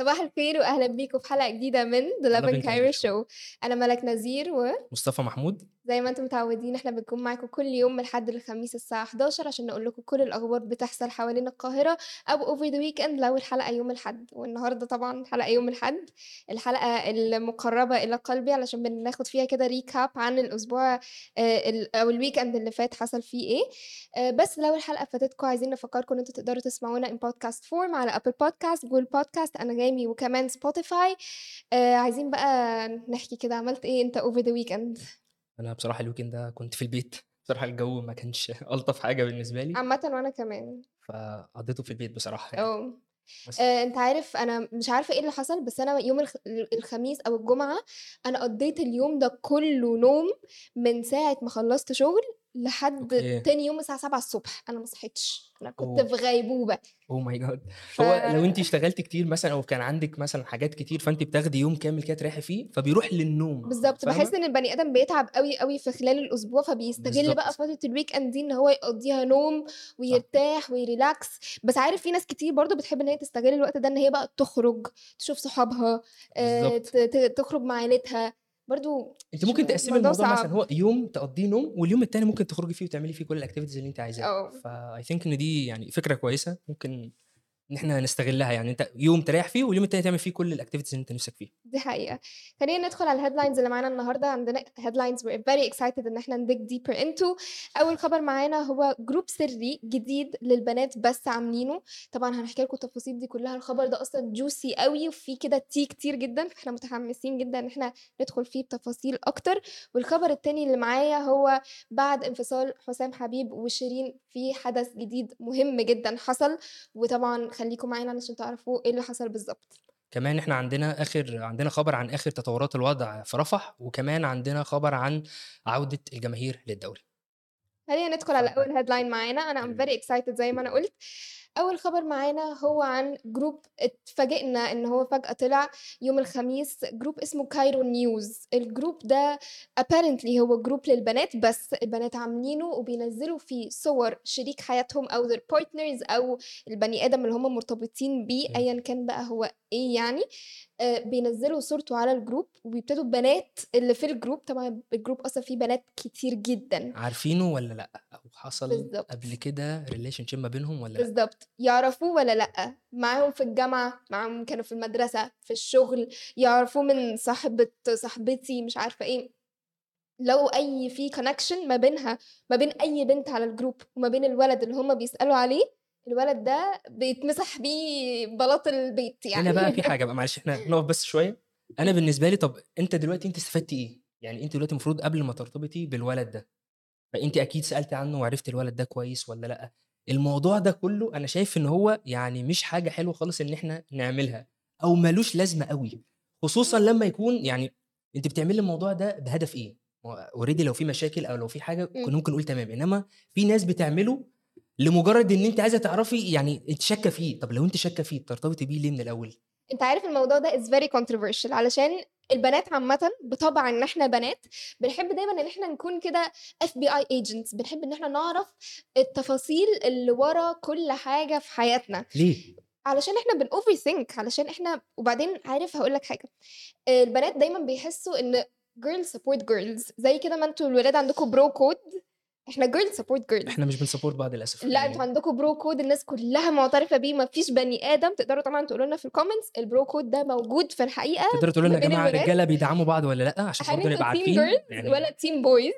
صباح الخير واهلا بيكم في حلقة جديدة من The Laughin' Cairo Show أنا ملك نذير وزي مصطفى محمود. ما أنتم متعودين إحنا بنكون معاكم كل يوم من الحد للخميس الساعة 11 عشان نقول لكم كل الأخبار بتحصل حوالين القاهرة أو over the weekend لو الحلقة يوم الأحد. والنهاردة طبعا حلقة يوم الأحد. الحلقة المقربة إلى قلبي علشان بناخد فيها كده recap عن الأسبوع آه، أو ال weekend اللي فات حصل فيه إيه. آه، بس لو الحلقة فاتتكم عايزين نفكركم إن أنتوا تقدروا تسمعونا in podcast form على Apple Podcasts Google Podcasts أنغامي وكمان Spotify آه عايزين بقى نحكي كده عملت إيه أنت over the weekend أنا بصراحة ال weekend ده كنت في البيت. بصراحة الجو ما كانش ألطف حاجة بالنسبة لي. عامة وأنا كمان. فقضيته في البيت بصراحة يعني. بس. آه، أنت عارف أنا مش عارفة إيه اللي حصل بس أنا يوم الخ... الخميس أو الجمعة أنا قضيت اليوم ده كله نوم من ساعة ما خلصت شغل لحد okay. تاني يوم الساعة 7 الصبح أنا ما صحيتش. أنا كنت أوه. في غيبوبة. oh my God ف هو لو انت اشتغلت كتير مثلا أو كان عندك مثلا حاجات كتير فانت بتاخدي يوم كامل كده تريحي فيه فبيروح للنوم. بالظبط بحس إن البني آدم بيتعب قوي قوي في خلال الأسبوع فبيستغل بقى بالظبط فترة ال weekend دي إن هو يقضيها نوم صح. ويرتاح وي relax بس عارف في ناس كتير برضو بتحب إن هي تستغل الوقت ده إن هي بقى تخرج تشوف صحابها آه، تخرج مع عيلتها. برضو انت ممكن تقسمي الموضوع الموضوع مثلا صعب هو يوم تقضيه نوم واليوم التاني ممكن تخرجي فيه وتعملي فيه كل ال activities اللي انت عايزاها. آه ف I think إن دي يعني فكرة كويسة ممكن إن إحنا نستغلها يعني. أنت يوم تريح فيه واليوم التاني تعمل فيه كل ال activities اللي أنت نفسك فيه دي حقيقة. خلينا ندخل على ال headlines اللي معانا النهاردة. عندنا headlines we're very excited إن إحنا ن dig deeper into. أول خبر معانا هو جروب سري جديد للبنات بس عاملينه. طبعا هنحكي لكم التفاصيل دي كلها. الخبر ده أصلا juicy قوي وفيه كده tea كتير جدا. فاحنا متحمسين جدا إن إحنا ندخل فيه بتفاصيل أكتر. والخبر التاني اللي معايا هو بعد انفصال حسام حبيب وشيرين في حدث جديد مهم جدا حصل. وطبعا خليكم معانا علشان تعرفوا إيه اللي حصل بالظبط. كمان إحنا عندنا آخر عندنا خبر عن آخر تطورات الوضع في رفح وكمان عندنا خبر عن عودة الجماهير للدوري خلينا ندخل على أول headline معانا. أنا I'm very excited زي ما أنا قلت. أول خبر معانا هو عن group اتفاجئنا إن هو فجأة طلع يوم الخميس group اسمه كايرو نيوز ال group ده apparently هو group للبنات بس البنات عاملينه وبينزلوا فيه صور شريك حياتهم أو their partners أو البني آدم اللي هم مرتبطين بيه. ايا كان بقى هو إيه يعني آه، بينزلوا صورته على ال group وبيبتدوا بنات اللي في ال group طبعا ال group أصلا فيه بنات كتير جدا. عارفينه ولا لأ؟ أو حصل بالظبط. قبل كده relationship ما بينهم ولا لأ؟ بالظبط. يعرفوه ولا لأ؟ معاهم في الجامعة معاهم كانوا في المدرسة في الشغل يعرفوه من صاحبة صاحبتي مش عارفة إيه. لو any connection ما بينها ما بين أي بنت على الجروب وما بين الولد اللي هم بيسألوا عليه الولد ده بيتمسح بيه بلاط البيت هنا بقى في يعني حاجة بقى معلش إحنا نقف بس شوية. أنا بالنسبة لي طب أنت دلوقتي أنت استفدتي إيه؟ يعني أنت دلوقتي المفروض قبل ما ترتبطي بالولد ده فأنت أكيد سألتي عنه وعرفت الولد ده كويس ولا لأ. الموضوع ده كله أنا شايف إن هو يعني مش حاجة حلوة خالص إن إحنا نعملها أو ملوش لازمة قوي. خصوصا لما يكون يعني أنت بتعملي الموضوع ده بهدف إيه؟ already لو في مشاكل أو لو في حاجة. كنا ممكن نقول تمام إنما في ناس بتعمله لمجرد إن أنت عايزة تعرفي يعني أنت شاكة فيه طب لو أنت شاكة فيه بترتبطي بيه ليه من الأول؟ أنت عارف الموضوع ده is very controversial علشان البنات عامة بطبع إن إحنا بنات بنحب دايما إن إحنا نكون كده FBI agents بنحب إن إحنا نعرف التفاصيل اللي ورا كل حاجة في حياتنا. ليه؟ علشان إحنا بن overthink علشان إحنا وبعدين عارف هقول لك حاجة. البنات دايما بيحسوا إن girls support girls زي كده ما أنتوا الولاد عندكم bro code إحنا girls support girls إحنا مش بن support بعض للأسف. لا أنتوا يعني عندكم bro code الناس كلها معترفة بيه ما فيش بني آدم تقدروا طبعا تقولوا لنا في ال comments ال bro code ده موجود في الحقيقة تقدروا تقولوا لنا يا جماعة الرجاله بيدعموا بعض ولا لأ؟ عشان برضه نبقى أنتوا عارفين. يعني ولا team boys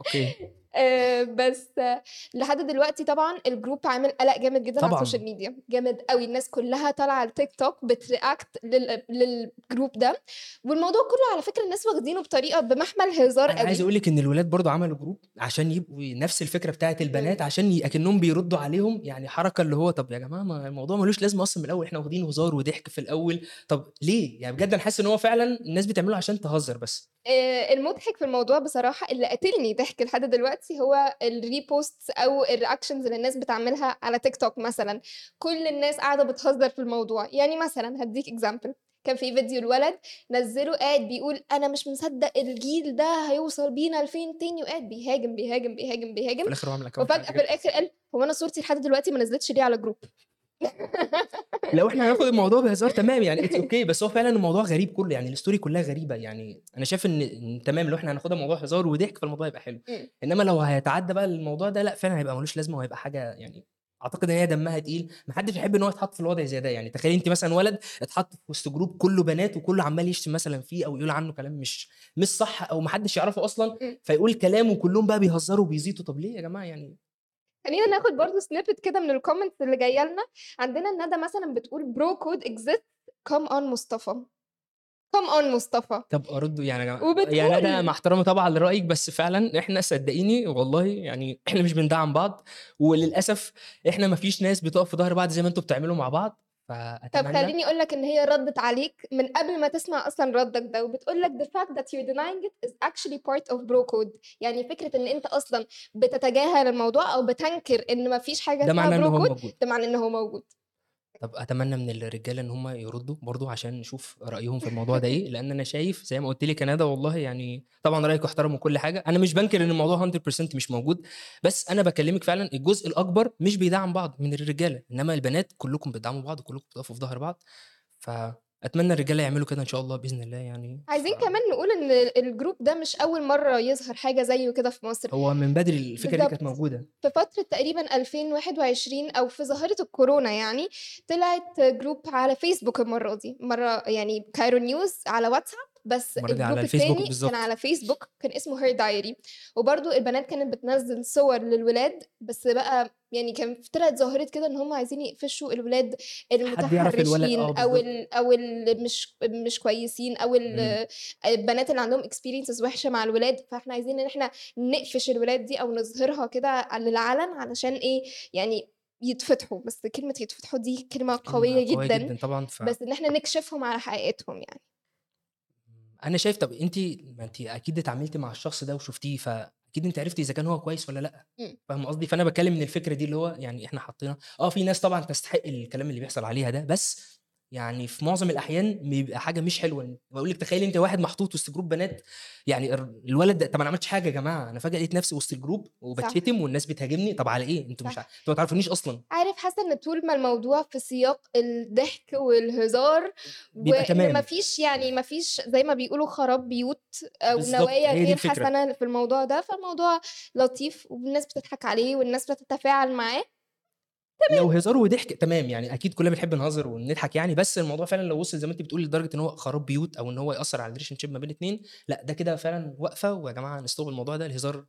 okay. آه، بس آه، لحد دلوقتي طبعا ال group عامل قلق جامد جدا على ال social طبعا ميديا جامد قوي. الناس كلها طالعة على التيك توك بترياكت لل... لل group ده. والموضوع كله على فكرة الناس واخدينه بطريقة بمحمل هزار أنا عايز قوي. أقول لك إن الولاد برضو عملوا group عشان يبقوا نفس الفكرة بتاعت مم. البنات عشان ي- أكنهم بيردوا عليهم. يعني حركة اللي هو طب يا جماعة ما الموضوع ملوش لازمة أصلا من الأول. إحنا واخدين هزار وضحك في الأول. طب ليه؟ يعني بجد أنا حاسس إن هو فعلا الناس بتعمله عشان تهزر بس. آه، المضحك في الموضوع بصراحة اللي قاتلني ضحك لحد دلوقتي هو ال repost أو ال reactions اللي الناس بتعملها على تيك توك مثلا. كل الناس قاعدة بتهزر في الموضوع. يعني مثلا هديك example كان في فيديو الولد نزله قاعد بيقول أنا مش مصدق الجيل ده هيوصل بينا لفين تاني وقاعد بيهاجم بيهاجم بيهاجم في بيهاجم هو عامل account وفجأة في الآخر قال هو أنا صورتي لحد دلوقتي ما نزلتش ليه على group لو إحنا هناخد الموضوع بهزار تمام يعني it's okay بس هو فعلًا الموضوع غريب كُلّه، يعني ال story كُلّها غريبة، يعني أنا شايف إن إن تمام لو إحنا هناخدها موضوع هزار وضحك فالموضوع هيبقى حلو،. إنما لو هيتعدى بقى الموضوع ده لأ فعلًا هيبقى ما لوش لازمة وهيبقى حاجة يعني أعتقد إن هي دمها تقيل، ما حدش يحب إن هو يتحط في الوضع زي ده، يعني تخيلي أنتِ مثلًا ولد اتحط في وسط group كُلّه بنات وكُلّه عمّال يشتم مثلًا فيه أو يقول عنه كلام مش مش صح أو ما حدش يعرفه إمم. فيقول كلام وكلّهم بقى بيهزروا وبيزيطوا، طب ليه يا جماعة يعني خلّينا ناخد برضه snippet كده من الcomments اللي جاية لنا، عندنا ندى مثلًا بتقول bro code exists come on مصطفى. come on مصطفى. طب أرُد يعني يا جماعة وبتقول يا ندى مع احترامي طبعًا لرأيِك بس فعلًا إحنا صدقيني والله يعني إحنا مش بندعّم بعض، وللأسف إحنا ما فيش ناس بتقف في ضهر بعض زي ما أنتم بتعملوا مع بعض، طب خلّيني أقول لك إن هي ردِّت عليك من قبل ما تسمع أصلًا ردك ده، وبتقول لك the fact that you're denying it is actually part of bro code يعني فكرة إن أنت أصلًا بتتجاهل الموضوع أو بتنكر إن ما فيش حاجة ده اسمها bro code. ده معناه إن هو موجود. طب أتمنى من الرجالة إن هم يردوا برضه عشان نشوف رأيهم في الموضوع ده إيه، لأن أنا شايف زي ما قُلت لِك يا ندى والله يعني طبعًا رأيِك يُحترم وكل حاجة، أنا مش بانكر إن الموضوع 100% مش موجود، بس أنا باكلمِك فعلًا الجزء الأكبر مش بيدعّم بعض من الرجالة، إنما البنات كلّكم بتدعموا بعض وكلّكم بتقفوا في ضهر بعض، فأتمنى الرجالة يعملوا كده إن شاء الله بإذن الله يعني، ف عايزين كمان نقول إن ال group ده مش أول مرّة يظهر حاجة زيه كده في مصر. هو من بدري الفكرة دي كانت. موجودة. في فترة تقريبًا 2021 أو في ظاهرة الكورونا يعني، طلعت group على فيسبوك المرّة دي، مرّة يعني كايرو نيوز على واتساب، بس ال group التاني كان. على فيسبوك كان اسمه her diary وبرضه البنات كانت بتنزّل صور للولاد، بس بقى يعني كان طلعت ظاهرة كده إن هم عايزين يقفشوا الولاد المتحرشين آه أو بالضبط. ال أو اللي مش مش كويسين ال إمم. البنات اللي عندهم experiences وحشة مع الولاد، فإحنا عايزين إن إحنا نقفش الولاد دي أو نظهرها كده للعلن علشان إيه، يعني يتفضحوا، بس كلمة يتفضحوا دي كلمة قوية كلمة قوية جدًا، جدًا طبعًا ف بس إن إحنا نكشفهم على حقيقتهم يعني. أنا شايف طب أنتِ ما أنتِ أكيد اتعاملتِ مع الشخص ده وشُفتيه، فأكيد أنتِ عرفتِ إذا كان هو كويس والّا لأ، إمم. فاهمة قصدي؟ فأنا باتكلم من الفكرة دي اللي هو يعني إحنا حطينا آه في ناس طبعًا تستحق الكلام اللي بيحصل عليها ده، بس يعني في معظم الأحيان بيبقى حاجة مش حلوة، باقول لِك تخيلي أنتِ واحد محطوط وسط group بنات يعني الولد ده طب أنا ما عملتش حاجة يا جماعة، أنا فجأة لقيت نفسي وسط ال group صح. وباتشتم والناس بتهاجمني، طب على إيه؟ أنتم مش ع. أنتم ما تعرفونيش أصلًا. عارف حاسة إن طول ما الموضوع في سياق الضحك والهزار، بيبقى تمام. فيش يعني ما فيش زي ما بيقولوا خراب بيوت بالضبط، نوايا غير. حسنة في الموضوع ده، فالموضوع لطيف والناس بتضحك عليه والناس بتتفاعل معاه، لو تمام. هزار وضحك تمام، يعني أكيد كلنا بنحب نهزر ونضحك يعني، بس الموضوع فعلًا لو وصل زي ما أنتِ بتقولي لدرجة إن هو خراب بيوت أو إن هو يأثّر على الrelationship ما بين اتنين، لأ ده كده فعلًا وقفة ويا جماعة نstop الموضوع ده، الهزار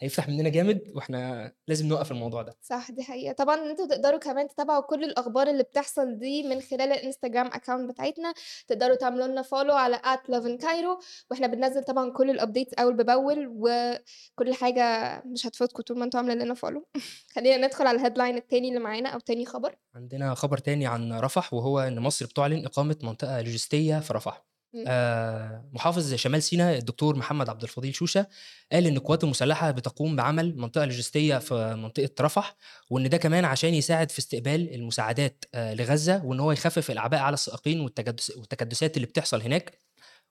هيفتح مننا جامد وإحنا لازم نوقّف الموضوع ده. صح دي حقيقة. طبعًا أنتم تقدروا كمان تتابعوا كل الأخبار اللي بتحصل دي من خلال الإنستجرام account بتاعتنا، تقدروا تعملوا لنا follow على @lovincairo وإحنا بننزّل طبعًا كل الupdates أول بأول، وكل حاجة مش هتفوتكم طول ما أنتم عاملين لنا follow خلّينا ندخل على الheadline التاني اللي معانا أو تاني خبر. عندنا خبر تاني عن رفح، وهو إن مصر بتعلن إقامة منطقة لوجستية في رفح. آآ محافظ شمال سينا الدكتور محمد عبد الفضيل شوشة، قال إن القوات المسلحة بتقوم بعمل منطقة لوجستية في منطقة رفح، وإن ده كمان عشان يساعد في استقبال المساعدات آآ لغزة، وإن هو يخفف الأعباء على السائقين والتكدسات اللي بتحصل هناك.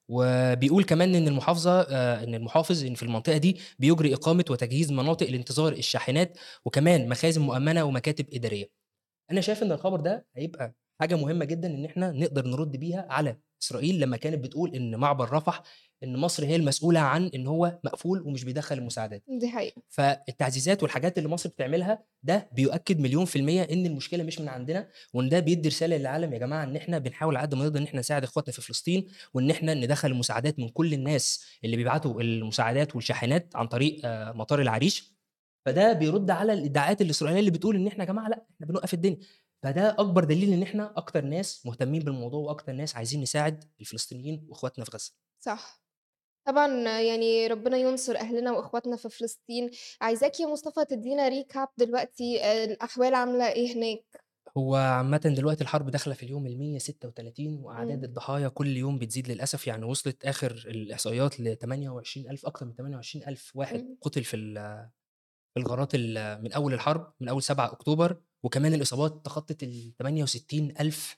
وبيقول كمان إن المحافظة آآ إن المحافظ إن في المنطقة دي بيجري إقامة وتجهيز مناطق لانتظار الشاحنات، وكمان مخازن مؤمنة ومكاتب إدارية. أنا شايف إن الخبر ده هيبقى حاجة مهمة جدًا إن إحنا نقدر نرد بيها على إسرائيل لمّا كانت بتقول إن معبر رفح إن مصر هي المسؤولة عن إن هو مقفول ومش بيدخّل المساعدات. دي حقيقة. فالتعزيزات والحاجات اللي مصر بتعملها ده بيؤكد مليون في المِيّة إن المشكلة مش من عندنا، وإن ده بيدّي رسالة للعالم يا جماعة إن إحنا بنحاول على قد ما نقدر إن إحنا نساعد إخواتنا في فلسطين، وإن إحنا ندخّل المساعدات من كل الناس اللي بيبعتوا المساعدات والشاحنات عن طريق آآ مطار العريش. فده بيرد على الإدعاءات الإسرائيلية اللي بتقول إن إحنا يا جماعة لأ، إحنا بنوقّف الدنيا. فده أكبر دليل إن إحنا أكتر ناس مهتمين بالموضوع، وأكتر ناس عايزين نساعد الفلسطينيين وإخواتنا في غزة. صح. طبعًا يعني ربنا ينصر أهلنا وإخواتنا في فلسطين. عايزاك يا مصطفى تدّينا recap دلوقتي آآ الأحوال عاملة إيه هناك؟ هو عامةً دلوقتي الحرب داخلة في اليوم ال136 وأعداد إمم. الضحايا كل يوم بتزيد للأسف، يعني وصلت آخر الإحصائيات ل28.000 أكتر من 28.000 واحد إمم. قُتل في ال في الغارات ال من أول الحرب، من أول 7 أكتوبر، وكمان الإصابات تخطت ال68.000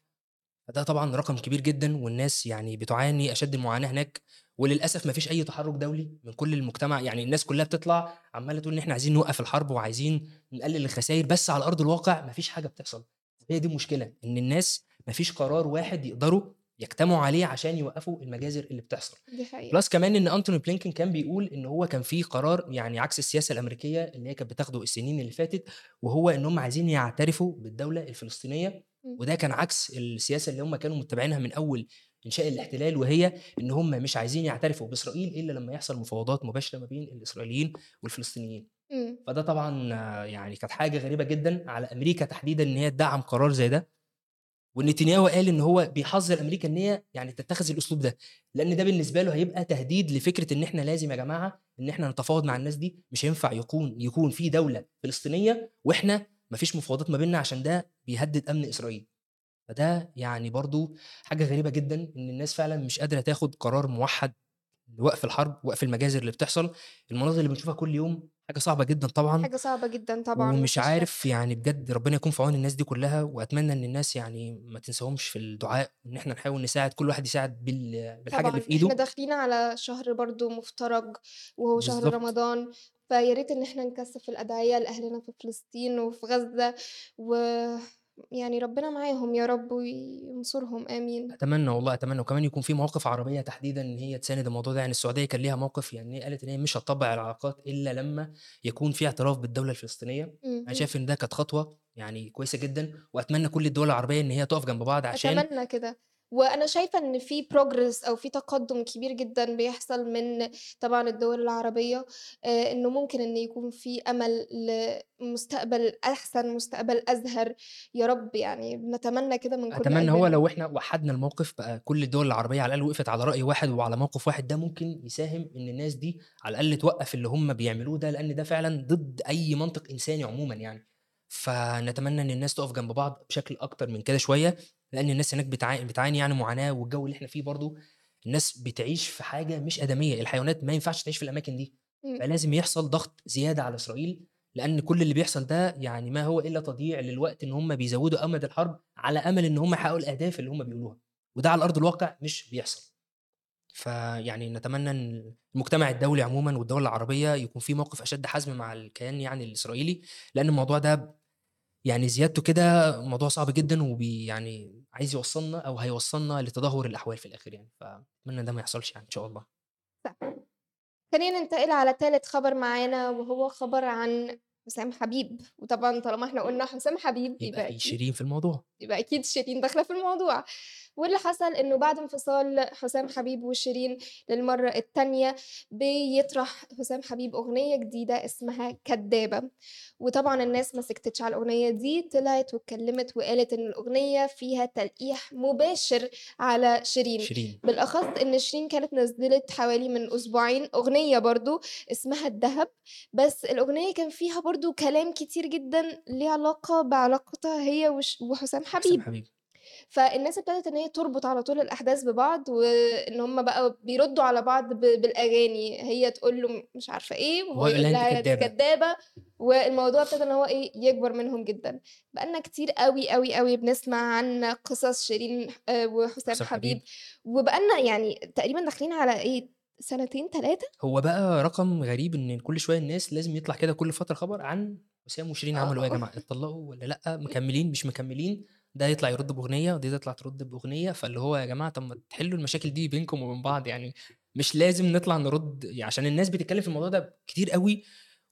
فده طبعًا رقم كبير جدًا، والناس يعني بتعاني أشد المعاناة هناك، وللأسف ما فيش أي تحرُّك دولي من كل المجتمع، يعني الناس كلّها بتطلع عمّالة تقول إن إحنا عايزين نوقّف الحرب وعايزين نقلل الخساير، بس على أرض الواقع ما فيش حاجة بتحصل. هي دي المشكلة إن الناس ما فيش قرار واحد يقدروا يجتمعوا عليه عشان يوقفوا المجازر اللي بتحصل. دي حقيقة. بلس كمان إن أنتوني بلينكن كان بيقول إن هو كان في قرار يعني عكس السياسة الأمريكية اللي هي كانت بتاخده السنين اللي فاتت وهو إن هم عايزين يعترفوا بالدولة الفلسطينية إمم. وده كان عكس السياسة اللي هم كانوا متبعينها من أول إنشاء الاحتلال وهي إن هم مش عايزين يعترفوا بإسرائيل إلا لما يحصل مفاوضات مباشرة ما بين الإسرائيليين والفلسطينيين. فده طبعًا يعني كانت حاجة غريبة جدًا على أمريكا تحديدًا إن هي تدعم قرار زي ده. ونتنياهو قال إن هو بيحذّر أمريكا إن هي يعني تتخذ الأسلوب ده، لأن ده بالنسبة له هيبقى تهديد لفكرة إن إحنا لازم يا جماعة إن إحنا نتفاوض مع الناس دي، مش هينفع يكون يكون في دولة فلسطينية وإحنا ما فيش مفاوضات ما بيننا عشان ده بيهدد أمن إسرائيل. فده يعني برضه حاجة غريبة جدًا إن الناس فعلًا مش قادرة تاخد قرار موحّد لوقف الحرب، وقف المجازر اللي بتحصل، المناظر اللي بنشوفها كل يوم حاجة صعبة جدًا طبعًا. حاجة صعبة جدًا طبعًا ومش عارف. يعني بجد ربنا يكون في عون الناس دي كلها، وأتمنى إن الناس يعني ما تنساهمش في الدعاء، وإن إحنا نحاول نساعد كل واحد يساعد بال بالحاجة اللي طبعًا في إحنا إيده. داخلين على شهر برضه مفترج وهو شهر بالضبط. رمضان، فيا ريت إن إحنا نكثّف الأدعية لأهلنا في فلسطين وفي غزة، ويعني ربنا معاهم يا رب وينصرهم آمين. أتمنى والله أتمنى، وكمان يكون في مواقف عربية تحديدًا إن هي تساند الموضوع ده، يعني السعودية كان ليها موقف يعني قالت إن هي مش هتطبّق العلاقات إلا لمّا يكون في اعتراف بالدولة الفلسطينية. أنا اهم. شايف إن ده كانت خطوة يعني كويسة جدًا، وأتمنى كل الدول العربية إن هي تقف جنب بعض عشان أتمنى كده، وأنا شايفة إن في progress أو في تقدُّم كبير جدًا بيحصل من طبعًا الدول العربية، آآ إنه ممكن إن يكون في أمل لمستقبل أحسن، مستقبل أزهر، يا رب يعني بنتمنى كده من كل أتمنى هو. لو إحنا وحّدنا الموقف بقى كل الدول العربية على الأقل وقفت على رأي واحد وعلى موقف واحد، ده ممكن يساهم إن الناس دي على الأقل توقّف اللي هم بيعملوه ده، لأن ده فعلًا ضد أي منطق إنساني عمومًا يعني. فنتمنى إن الناس تقف جنب بعض بشكل أكتر من كده شوية، لأن الناس هناك بتعا بتعاني يعني معاناة، والجو اللي إحنا فيه برضه الناس بتعيش في حاجة مش آدمية، الحيوانات ما ينفعش تعيش في الأماكن دي، إمم. فلازم يحصل ضغط زيادة على إسرائيل، لأن كل اللي بيحصل ده يعني ما هو إلا تضييع للوقت إن هم بيزوّدوا أمد الحرب على أمل إن هم يحققوا الأهداف اللي هم بيقولوها، وده على أرض الواقع مش بيحصل. فيعني نتمنى إن المجتمع الدولي عمومًا والدول العربية يكون في موقف أشد حزم مع الكيان يعني الإسرائيلي، لأن الموضوع ده يعني زيادته كده موضوع صعب جدًا وبي يعني عايز يوصّلنا أو هيوصّلنا لتدهور الأحوال في الآخر يعني، فأتمنى ده ما يحصلش يعني إن شاء الله. خلّينا ننتقل على تالت خبر معانا، وهو خبر عن حسام حبيب، وطبعًا طالما إحنا قُلنا حسام حبيب يبقى يبقى شيرين في الموضوع. يبقى أكيد شيرين داخلة في الموضوع، واللي حصل إنه بعد انفصال حسام حبيب وشيرين للمرّة التانية، بيطرح حسام حبيب أغنية جديدة اسمها كدابة، وطبعًا الناس ما سكتتش على الأغنية دي، طلعت واتكلمت وقالت إن الأغنية فيها تلقيح مباشر على شيرين، شيرين. بالأخص إن شيرين كانت نزّلت حوالي من أسبوعين أغنية برضه اسمها الدهب، بس الأغنية كان فيها برضه كلام كتير جدًا ليه علاقة بعلاقتها هي وحسام حسام حبيب. فالناس ابتدت إن هي تربط على طول الأحداث ببعض، وإن هم بقوا بيردّوا على بعض ب بالأغاني، هي تقول له مش عارفة إيه، وهو يقول لها. كدابة، والموضوع ابتدى إن هو إيه، يكبر منهم جدًا. بقى لنا كتير أوي، أوي، أوي بنسمع عن قصص شيرين آآ وحسام حسام حبيب، حبيب. وبقى لنا يعني تقريبًا داخلين على إيه، سنتين، 3؟ هو بقى رقم غريب إن كل شوية الناس لازم يطلع كده كل فترة خبر عن حسام وشيرين عملوا إيه يا آه. جماعة، اتطلقوا والّا لأ، مكمّلين مش مكمّلين، ده يطلع يرد بأغنية ودي تطلع ترد بأغنية، فاللي هو يا جماعة طب ما تحلوا المشاكل دي بينكم وبين بعض يعني، مش لازم نطلع نرد عشان الناس بتتكلم في الموضوع ده كتير أوي،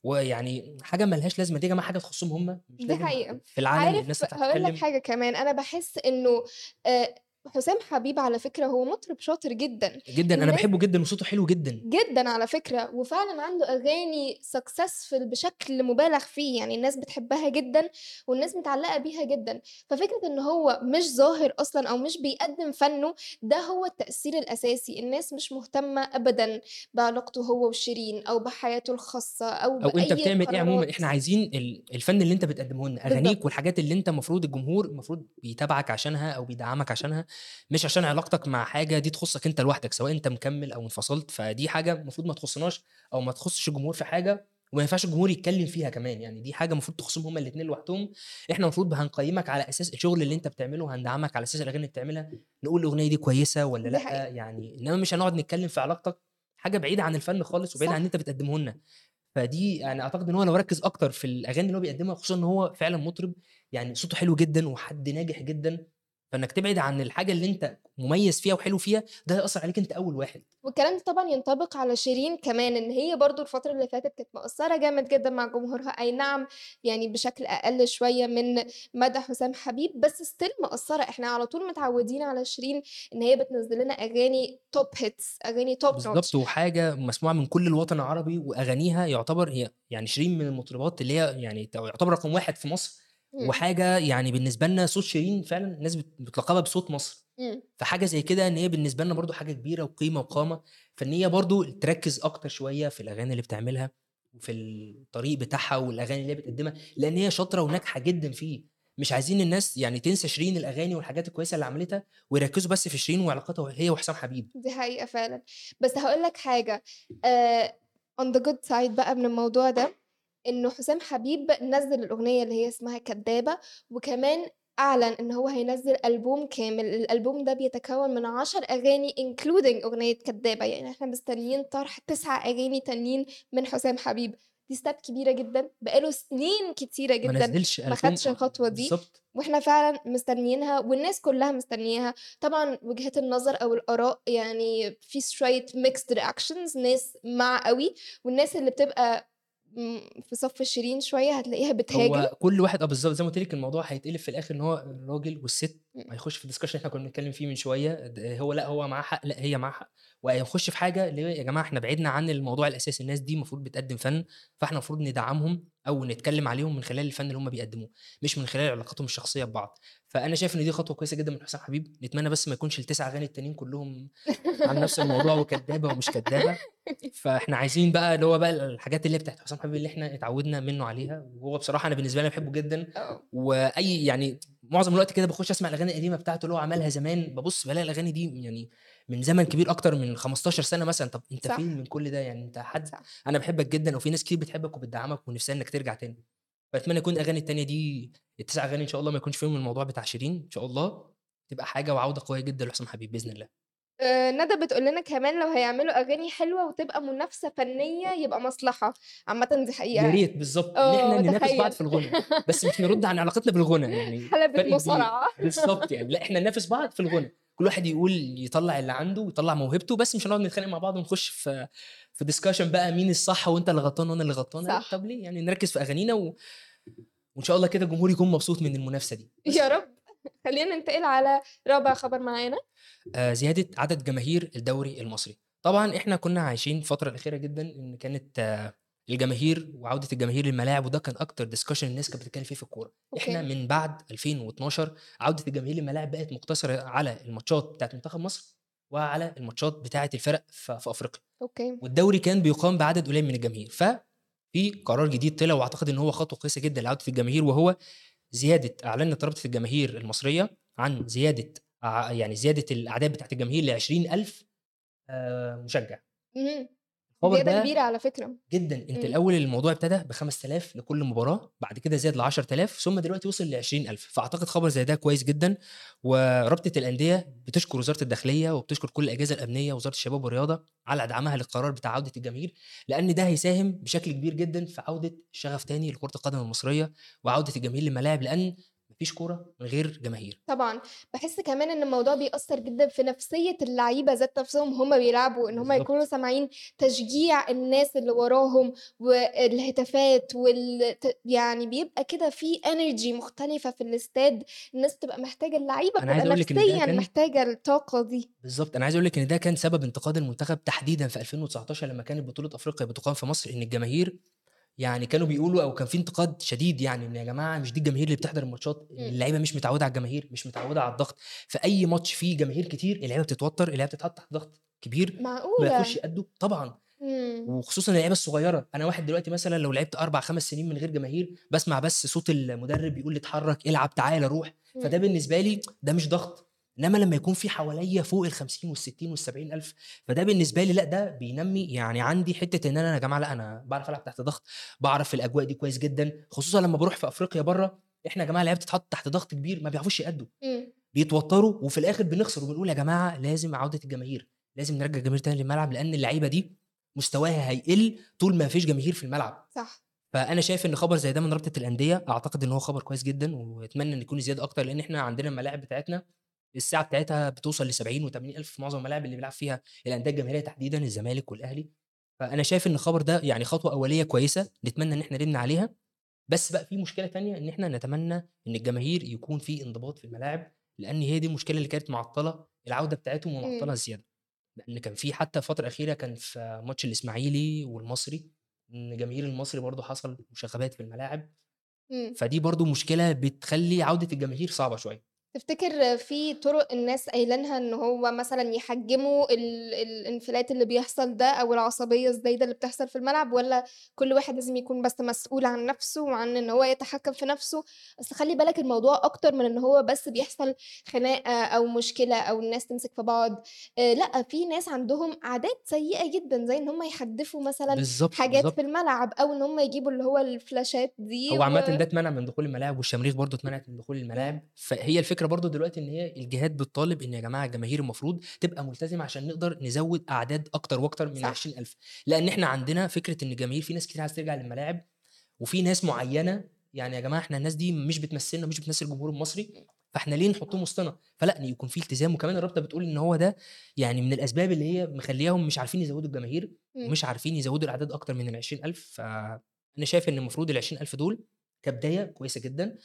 ويعني حاجة ما لهاش لازمة، دي يا جماعة حاجة تخصّهم هم، مش دي حقيقة. في العالم عارف الناس هاقول لك حاجة كمان، أنا باحس إنه آآ حسام حبيب على فكرة هو مطرب شاطر جدًا، جدًا، أنا الناس باحبه جدًا وصوته حلو جدًا. جدًا على فكرة، وفعلًا عنده أغاني successful بشكل مبالغ فيه، يعني الناس بتحبها جدًا، والناس متعلقة بيها جدًا، ففكرة إن هو مش ظاهر أصلًا أو مش بيقدّم فنه، ده هو التأثير الأساسي، الناس مش مهتمة أبدًا بعلاقته هو وشيرين، أو بحياته الخاصة، أو أو أنت بأي بتعمل إيه عمومًا،. إحنا عايزين ال الفن اللي أنت بتقدمه لنا، أغانيك بالضبط. والحاجات اللي أنت المفروض الجمهور المفروض بيتابعك عشانها أو بيدعّمك عشانها، مش عشان علاقتك مع حاجة دي تخصّك أنت لوحدك، سواء أنت مكمّل أو انفصلت، فدي حاجة المفروض ما تخصناش أو ما تخصش الجمهور في حاجة، وما ينفعش الجمهور يتكلم فيها كمان، يعني دي حاجة المفروض تخصهم هم الاتنين لوحدهم، إحنا المفروض هنقيّمك على أساس الشغل اللي أنت بتعمله، هندعمك على أساس الأغاني اللي بتعملها، نقول الأغنية دي دي لأ، حقيقة. يعني إنما مش هنقعد نتكلم في علاقتك، حاجة بعيدة عن الفن خالص وبعيدة عن اللي. أنت بتقدمه لنا. فدي يعني أعتقد إن هو لو ركّز أكتر في الأغاني اللي هو بيقدّمها خصوصًا إن هو فعلًا مطرب يعني صوته حلو جدًا وحد ناجح جدًا، فإنّك تبعد عن الحاجة اللي أنت مميز فيها وحلو فيها، ده هيأثّر عليك أنت أول واحد. والكلام ده طبعًا ينطبق على شيرين كمان، إن هي برضه الفترة اللي فاتت كانت مقصّرة جامد جدًا مع جمهورها، أي نعم يعني بشكل أقل شوية من مدى حسام حبيب، بس still مقصّرة، إحنا على طول متعودين على شيرين إن هي بتنزّل لنا أغاني top hits أغاني top بالضبط، notch. وحاجة مسموعة من كل الوطن العربي، وأغانيها يعتبر هي يعني شيرين من المطربات اللي هي يعني يعتبر رقم 1 في مصر، إمم، وحاجة يعني بالنسبة لنا صوت شيرين فعلًا الناس بت بتلقبها بصوت مصر. إمم. فحاجة زي كده إن هي بالنسبة لنا برضه حاجة كبيرة وقيمة وقامة، فإن هي برضه تركّز أكتر شوية في الأغاني اللي بتعملها، وفي الطريق بتاعها والأغاني اللي هي بتقدّمها، لإن هي شاطرة وناجحة جدًا فيه، مش عايزين الناس يعني تنسى شيرين الأغاني والحاجات الكويسة اللي عملتها، ويركّزوا بس في شيرين وعلاقتها هي وحسام حبيب. دي حقيقة فعلًا. بس هاقول لك آآ on the good side بقى من الموضوع ده، إنه حسام حبيب نزّل الأغنية اللي هي اسمها كدابة، وكمان أعلن إن هو هينزّل ألبوم كامل، الألبوم ده بيتكوّن من 10 أغاني including أغنية كدابة، يعني إحنا مستنيين طرح 9 أغاني تانيين من حسام حبيب، دي step كبيرة جدًا، بقى له سنين كتيرة ما جدًا ما ألبوم خدش الخطوة دي، بالضبط. وإحنا فعلًا مستنيينها والناس كلّها مستنياها. طبعًا وجهات النظر أو الآراء يعني في شوية mixed reactions ناس مع أوي، والناس اللي بتبقى في صف شيرين شوية هتلاقيها بتهاجم. هو كل واحد آه بالضبط، زي ما قُلت لِك الموضوع هيتقلب في الآخر إن هو الراجل والست هيخش في discussion إحنا كنا بنتكلم فيه من شوية، د هو لأ هو معاه حق، لأ هي معاها حق، وهيخش في حاجة اللي يا جماعة إحنا بعدنا عن الموضوع الأساسي، الناس دي المفروض بتقدّم فن، فإحنا المفروض ندعّمهم أو نتكلم عليهم من خلال الفن اللي هم بيقدّموه، مش من خلال علاقاتهم الشخصية ببعض. فأنا شايف إن دي خطوة كويسة جدًا من حسام حبيب، نتمنى بس ما يكونش ال9 أغاني التانيين كلّهم عن نفس الموضوع وكدابة ومش كدابة. فإحنا عايزين بقى اللي هو بقى الحاجات اللي هي بتاعة حسام حبيب اللي إحنا اتعودنا منه عليها، وهو بصراحة أنا بالنسبة لي باحبه جدًا، وأي يعني معظم الوقت كده باخش أسمع الأغاني القديمة بتاعته اللي هو عملها زمان، بابُص بالاقي الأغاني دي يعني من زمن كبير أكتر من 15 سنة مثلًا، طب صح، فين من كل ده؟ يعني أنت حد صح. أنا باحبك جدًا وفي ناس كتير بتحبك وبتدعمك ونفسها إنك ترجع تاني، فأتمنى يكون الأغاني التانية دي ال9 أغاني إن شاء الله ما يكونش فيهم الموضوع بتاع شيرين إن شاء الله، تبقى حاجة وعودة قوية جدًا لحسام حبيب بإذن الله. آآ ندى بتقول لنا كمان لو هيعملوا أغاني حلوة وتبقى منافسة فنية يبقى مصلحة، عامةً دي يا حقيقة ريت بالضبط، إن إحنا آه، ننافس بعض تخيل في الغُنى، بس مش نرُد عن علاقتنا بالغُنى، يعني حلبة فرق كبير. مصارعة. بالضبط يعني، لأ إحنا ننافس بعض في الغُنى، كل واحد يقول يطلّع اللي عنده ويطلّع موهبته، بس مش هنقعد نتخانق مع بعض ونخش في في discussion بقى مين الصح وأنت اللي غلطان وأنا اللي غلطانة، لأ صح، طب ليه؟ يعني نركّز في أغانينا و وإن شاء الله كده الجمهور يكون مبسوط من المنافسة دي. بس يا رب. خلّينا ننتقل على رابع خبر معانا. آآ زيادة عدد جماهير الدوري المصري. طبعًا إحنا كنا عايشين الفترة الأخيرة جدًا إن كانت آه، الجماهير وعودة الجماهير للملاعب وده كان أكتر discussion الناس كانت بتتكلم فيه في الكورة. إحنا أوكي، من بعد 2012 عودة الجماهير للملاعب بقت مقتصرة على الماتشات بتاعة منتخب مصر وعلى الماتشات بتاعة الفرق ف في أفريقيا، أوكي. والدوري كان بيُقام بعدد قليل من الجماهير. ففي قرار جديد طلع وأعتقد إن هو خطوة كويسة جدًا لعودة الجماهير وهو زيادة أعلنت رابطة الجماهير المصرية عن زيادة ع يعني زيادة الأعداد بتاعة الجماهير ل20.000 آآ مشجّع. اهم. الخبر زيادة ده كبيرة على فكرة. جدًا، أنت إمم. الأول الموضوع ابتدى ب5000 لكل مباراة، بعد كده زاد ل10000 ثم دلوقتي وصل ل20.000 فأعتقد خبر زي ده كويس جدًا، ورابطة الأندية بتشكر وزارة الداخلية وبتشكر كل الأجهزة الأمنية ووزارة الشباب والرياضة على دعمها للقرار بتاع عودة الجماهير، لأن ده هيساهم بشكل كبير جدًا في عودة شغف تاني لكرة القدم المصرية، وعودة الجماهير للملاعب، لأن ما فيش كورة من غير جماهير. طبعًا. باحس كمان إن الموضوع بيأثّر جدًا في نفسية اللعيبة ذات نفسهم وهُم بيلعبوا، إن هُم. يكونوا سامعين تشجيع الناس اللي وراهم والهتافات وال يعني بيبقى كده في energy مختلفة في الاستاد، الناس بتبقى محتاجة اللعيبة أنا عايز نفسيًا كان محتاجة الطاقة دي. بالضبط، أنا عايز أقول لِك إن ده كان سبب انتقاد المنتخب تحديدًا في 2019 لمّا كانت بطولة أفريقيا بتُقام في مصر، إن الجماهير يعني كانوا بيقولوا أو كان في انتقاد شديد يعني إن يا جماعة مش دي الجماهير اللي بتحضر الماتشات،. اللعيبة مش متعودة على الجماهير، مش متعودة على الضغط، فأي ماتش فيه جماهير كتير اللعيبة بتتوتر، اللعيبة بتتحط تحت ضغط كبير، ما يعرفوش معقولة! يأدّوا طبعًا،. وخصوصًا اللعيبة الصغيرة، أنا واحد دلوقتي مثلًا لو لعبت 4، 5 سنين من غير جماهير، باسمع بس صوت المدرب بيقول لي اتحرك، العب، تعالَ، روح، فده إمم. بالنسبة لي ده مش ضغط، إنما لمّا يكون في حواليّا فوق ال50 وال60 وال70 ألف، فده بالنسبة لي لأ، ده بينمّي يعني عندي حتّة إن أنا يا جماعة لأ، أنا باعرف ألعب تحت ضغط، باعرف الأجواء دي كويس جدًا، خصوصًا لمّا باروح في أفريقيا برّه، إحنا يا جماعة العيال بتتحط تحت ضغط كبير ما بيعرفوش يأدّوا،. بيتوتروا وفي الآخر بنخسر وبنقول يا جماعة لازم عودة الجماهير، لازم نرجّع الجماهير تاني للملعب، لأن اللعيبة دي مستواها هيقل طول ما فيش جماهير في الملعب صح. فأنا شايف إن خبر زي ده من رابطة الأندية أعتقد إن هو خبر كويس جدا وأتمنى إن يكون زيادة أكتر لأن إحنا عندنا الملاعب بتاعتنا الساعة بتاعتها بتوصل ل 70 و80 ألف في معظم الملاعب اللي بيلعب فيها الأندية الجماهيرية تحديدا الزمالك والأهلي. فأنا شايف إن الخبر ده يعني خطوة أولية كويسة نتمنى إن إحنا نبني عليها. بس بقى في مشكلة تانية إن إحنا نتمنى إن الجماهير يكون في انضباط في الملاعب لأن هي دي المشكلة اللي كانت معطلة العودة بتاعتهم ومعطلة إمم. الزياده لأن كان في حتى فترة أخيرة كان في ماتش الإسماعيلي والمصري إن جماهير المصري برضه حصل مشاغبات في الملاعب. إمم. فدي برضه مشكلة بتخلي عودة الجماهير صعبة شوية. تفتكر في طرق الناس قايلينها إن هو مثلًا يحجموا ال الانفلات اللي بيحصل ده أو العصبية الزايدة اللي بتحصل في الملعب، والّا كل واحد لازم يكون بس مسؤول عن نفسه وعن إن هو يتحكم في نفسه؟ أصل خلّي بالك الموضوع أكتر من إن هو بس بيحصل خناقة أو مشكلة أو الناس تمسك في بعض، آآ لأ في ناس عندهم عادات سيئة جدًا زي إن هم يحدفوا مثلًا بالضبط، حاجات في بالضبط. الملعب أو إن هم يجيبوا اللي هو الفلاشات دي هو و عامةً ده اتمنع من دخول الملاعب والشماريخ برضه اتمنعت من دخول. الملاعب، فهي الفكرة برضه دلوقتي إن هي الجهات بتطالب إن يا جماعة الجماهير المفروض تبقى ملتزمة عشان نقدر نزوّد أعداد أكتر وأكتر من صح. ال20.000 لأن إحنا عندنا فكرة إن الجماهير في ناس كتير عايزة ترجع للملاعب، وفي ناس معيّنة يعني يا جماعة إحنا الناس دي مش بتمثلنا ومش بتمثل الجمهور المصري، فإحنا ليه نحطهم وسطنا؟ فلأ يكون في التزام وكمان الرابطة بتقول إن هو ده يعني من الأسباب اللي هي مخلّياهم مش عارفين يزوّدوا الجماهير،. ومش عارفين يزوّدوا الأعداد أكتر من ال20.000 فأنا شايف إن المفروض ال20.000 دول كبداية كويسة جدًا،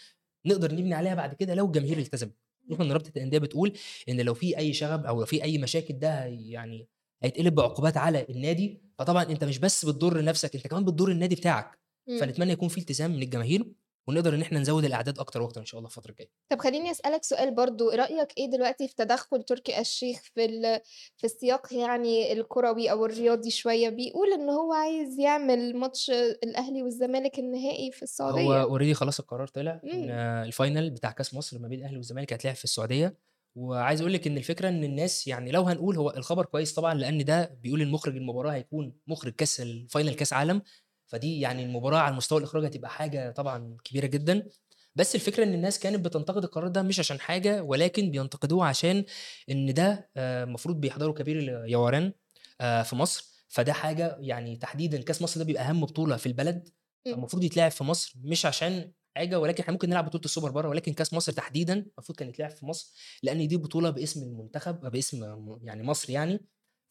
نقدر نبني عليها بعد كده لو الجماهير التزمت، خصوصًا إن رابطة الأندية بتقول إن لو في أي شغب أو لو في أي مشاكل ده يعني هيتقلب بعقوبات على النادي، فطبعًا أنت مش بس بتضر نفسك أنت كمان بتضر النادي بتاعك، إمم. فنتمنى يكون في التزام من الجماهير، ونقدر إن إحنا نزوّد الأعداد أكتر وأكتر إن شاء الله الفترة الجاية. طب خلّيني أسألك سؤال رأيك إيه دلوقتي في تدخُّل تركي الشيخ في ال في السياق يعني الكروي أو الرياضي شوية، بيقول إن هو عايز يعمل ماتش الأهلي والزمالك النهائي في هو السعودية. already خلاص القرار طلع إمم. الfinal بتاع كأس مصر ما بين الأهلي والزمالك هيتلعب في السعودية، وعايز أقول لِك إن الفكرة إن الناس يعني لو هنقول هو الخبر كويس طبعًا لأن ده بيقول إن مُخرج المباراة هيكون مُخرج كأس الfinal كأس عالم، فدي يعني المباراة على مستوى الإخراج هتبقى حاجة طبعًا كبيرة جدًا، بس الفكرة إن الناس كانت بتنتقد القرار ده مش عشان حاجة ولكن بينتقدوه عشان إن ده المفروض بيحضره كبير اليواران آآ في مصر، فده حاجة يعني تحديدًا كأس مصر ده بيبقى أهم بطولة في البلد، إمم. فالمفروض يتلعب في مصر مش عشان حاجة ولكن إحنا ممكن نلعب بطولة السوبر برّه، ولكن كأس مصر تحديدًا المفروض كان يتلعب في مصر، لأن دي بطولة باسم المنتخب باسم يعني مصر يعني،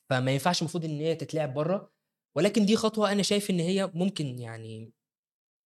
فما ينفعش المفروض إن هي تتلعب برّه، ولكن دي خطوة أنا شايف إن هي ممكن يعني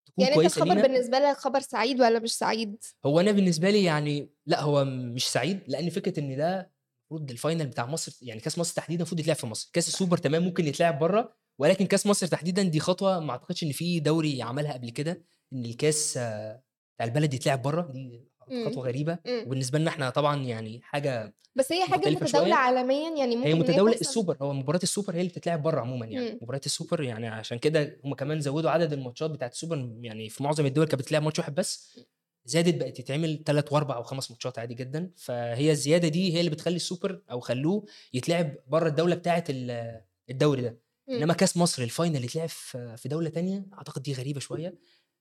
تكون يعني كويسة الخبر لينا. بالنسبة لك خبر سعيد والّا مش سعيد؟ هو أنا بالنسبة لي يعني لأ هو مش سعيد، لأن فكرة إن ده المفروض الfinal بتاع مصر يعني كأس مصر تحديدًا المفروض يتلعب في مصر، كأس السوبر تمام ممكن يتلعب برّه، ولكن كأس مصر تحديدًا دي خطوة ما أعتقدش إن في دوري عملها قبل كده، إن الكأس بتاع البلد يتلعب برّه، دي إمم. خطوة غريبة، إمم. وبالنسبة لنا إحنا طبعًا يعني حاجة بس هي متداولة شوية. عالميًا يعني ممكن هي متداولة تحصل السوبر، هو مباراة السوبر هي اللي بتتلعب برّه عمومًا يعني، إمم. مباريات السوبر يعني عشان كده هم كمان زوّدوا عدد الماتشات بتاعة السوبر يعني في معظم الدول كانت بتتلعب ماتش واحد بس، زادت بقت تتعمل 3 و4 و5 ماتشات عادي جدًا، فهي الزيادة دي هي اللي بتخلّي السوبر أو خلّوه يتلعب برّه الدولة بتاعة ال الدوري ده، إمم. إنما كأس مصر ال final يتلعب في في دولة تانية أعتقد دي غريبة شوية،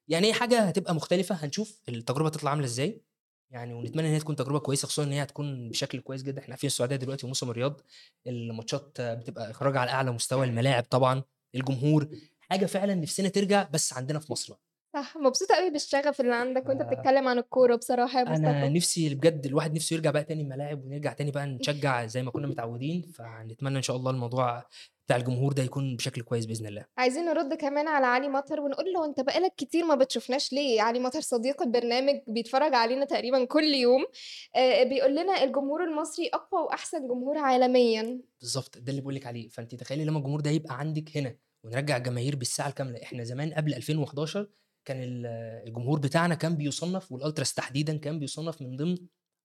يعني هي حاجة هتبقى مختلفة هنشوف التجربة هتطلع عاملة إزاي، يعني ونتمنى إن هي تكون تجربة كويسة خصوصًا إن هي هتكون بشكل كويس جدًا، إحنا عارفين السعودية دلوقتي وموسم الرياض الماتشات بتبقى إخراج على أعلى مستوى، الملاعب طبعًا، الجمهور، حاجة فعلًا نفسنا ترجع بس عندنا في مصر. بقى. صح، مبسوطة أوي بالشغف اللي عندك وأنت ف بتتكلم عن الكورة بصراحة يا مصطفى. نفسي بجد الواحد نفسه يرجع بقى تاني الملاعب ونرجع تاني بقى نشجّع زي ما كنا متعودين، فنتمنى إن شاء الله الموضوع بتاع الجمهور ده يكون بشكل كويس بإذن الله. عايزين نرد كمان على علي مطر ونقول له أنت بقى لك كتير ما بتشوفناش ليه؟ علي مطر صديق البرنامج بيتفرج علينا تقريبًا كل يوم، آآ بيقول لنا الجمهور المصري أقوى وأحسن جمهور عالميًا. بالضبط، ده اللي باقول لِك عليه، فأنتِ تخيلي لمّا الجمهور ده يبقى عندِك هنا ونرجّع الجماهير بالساعة الكاملة، إحنا زمان قبل 2011 كان ال الجمهور بتاعنا كان بيُصنّف والألتراس تحديدًا كان بيُصنّف من ضمن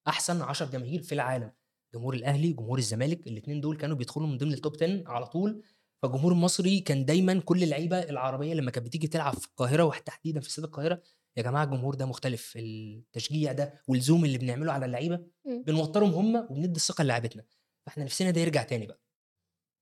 أحسن 10 جماهير في العالم، جمهور الأهلي، جمهور الزمالك، الاتنين دول كانوا بيدخلوا من ضمن الtop 10 على طول، فالجمهور المصري كان دايمًا كل اللعيبة العربية لمّا كانت بتيجي تلعب في القاهرة وتحديدًا في استاد القاهرة، يا جماعة الجمهور ده مختلف، التشجيع ده وال zoom اللي بنعمله على اللعيبة إمم. بنوتّرهم هم وبندّي الثقة للاعيبتنا، فإحنا نفسنا ده يرجع تاني بقى.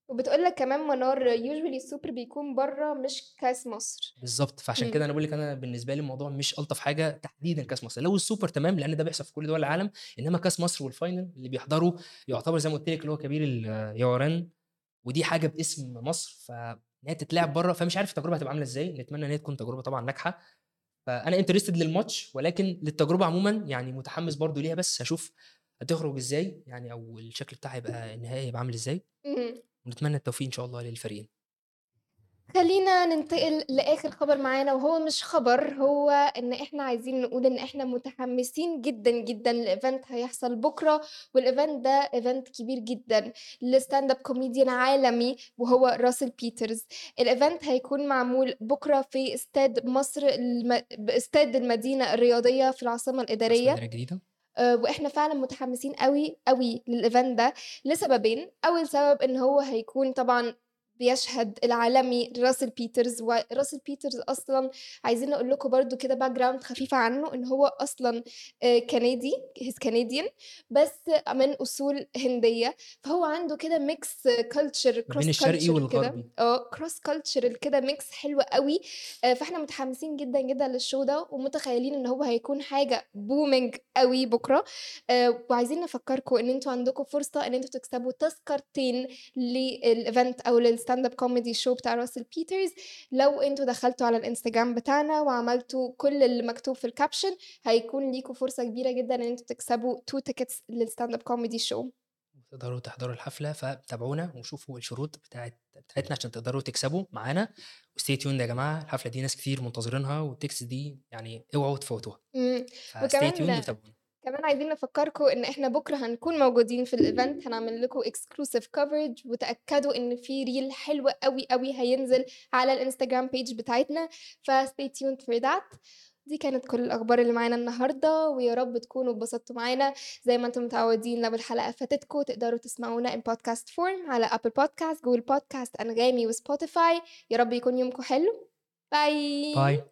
وبتقول لك كمان منار usually السوبر بيكون برّه مش كاس مصر. بالضبط، فعشان. كده أنا باقول لِك أنا بالنسبة لي الموضوع مش ألطف حاجة تحديدًا كاس مصر، لو السوبر تمام لأن ده بيحصل في كل دول العالم، إنما كاس مصر وال final اللي بيحضره يعتبر زي ما قُلت لِك اللي هو كبير اليواران، ودي حاجة باسم مصر، إن هي تتلعب برّه، فمش عارف التجربة هتبقى عاملة إزاي، نتمنى إن هي تكون تجربة طبعًا ناجحة، فأنا interested للماتش ولكن للتجربة عمومًا يعني متحمس برضه ليها بس هاشوف هتخرج إزاي يعني أو الشكل بتاعها هيبقى النهائي هيبقى عامل اهم. ونتمنى التوفيق إن شاء الله للفريقين. خلّينا ننتقل لآخر خبر معانا وهو مش خبر، هو إن إحنا عايزين نقول إن إحنا متحمسين جدًا، جدًا لevent هيحصل بكرة، والevent ده event كبير جدًا لstand up comedian عالمي وهو راسل بيترز. ال event هيكون معمول بكرة في استاد مصر الم باستاد المدينة الرياضية في العاصمة العاصمة الإدارية. آآ وإحنا فعلًا متحمسين أوي، أوي لل event ده لسببين، أول سبب إن هو هيكون طبعًا بيشهد العالمي راسل بيترز، وراسل بيترز أصلًا عايزين نقول لكم برضه كده background خفيفة عنه، إن هو أصلًا آآ كندي he's Canadian بس من أصول هندية، فهو عنده كده ما بين cross الشرقي والغربي. آه cross cultural كده mix حلو أوي، آآ فإحنا متحمسين جدًا، جدًا للshow ده ومتخيلين إن هو هيكون حاجة booming أوي بكرة، آآ وعايزين نفكّركم إن أنتم عندكم فرصة إن أنتم تكسبوا تذكرتين للevent أو للstand up comedy show بتاع راسل بيترز، لو أنتم دخلتوا على الإنستجرام بتاعنا وعملتوا كل اللي مكتوب في الcaption هيكون ليكم فرصة كبيرة جدًا إن أنتم تكسبوا 2 tickets للstand up comedy show. وتقدروا تحضروا الحفلة، فتابعونا وشوفوا الشروط بتاعة بتاعتنا عشان تقدروا تكسبوا معانا، وstay tuned يا جماعة الحفلة دي ناس كتير منتظرينها والtickets دي يعني اوعوا تفوتوها. tuned وكمان وتابعونا. كمان عايزين نفكّركم إن إحنا بكرة هنكون موجودين في الevent هنعمل لكم exclusive coverage وتأكدوا إن في reel حلو أوي، أوي هينزل على الإنستجرام page بتاعتنا، فstay tuned for that. دي كانت كل الأخبار اللي معانا النهارده، ويا رب تكونوا اتبسطتوا معانا زي ما أنتم متعودين لو الحلقة فاتتكم تقدروا تسمعونا in podcast form على Apple podcast، Google podcast، أنغامي وSpotify. يا رب يكون يومكم حلو. باي. باي.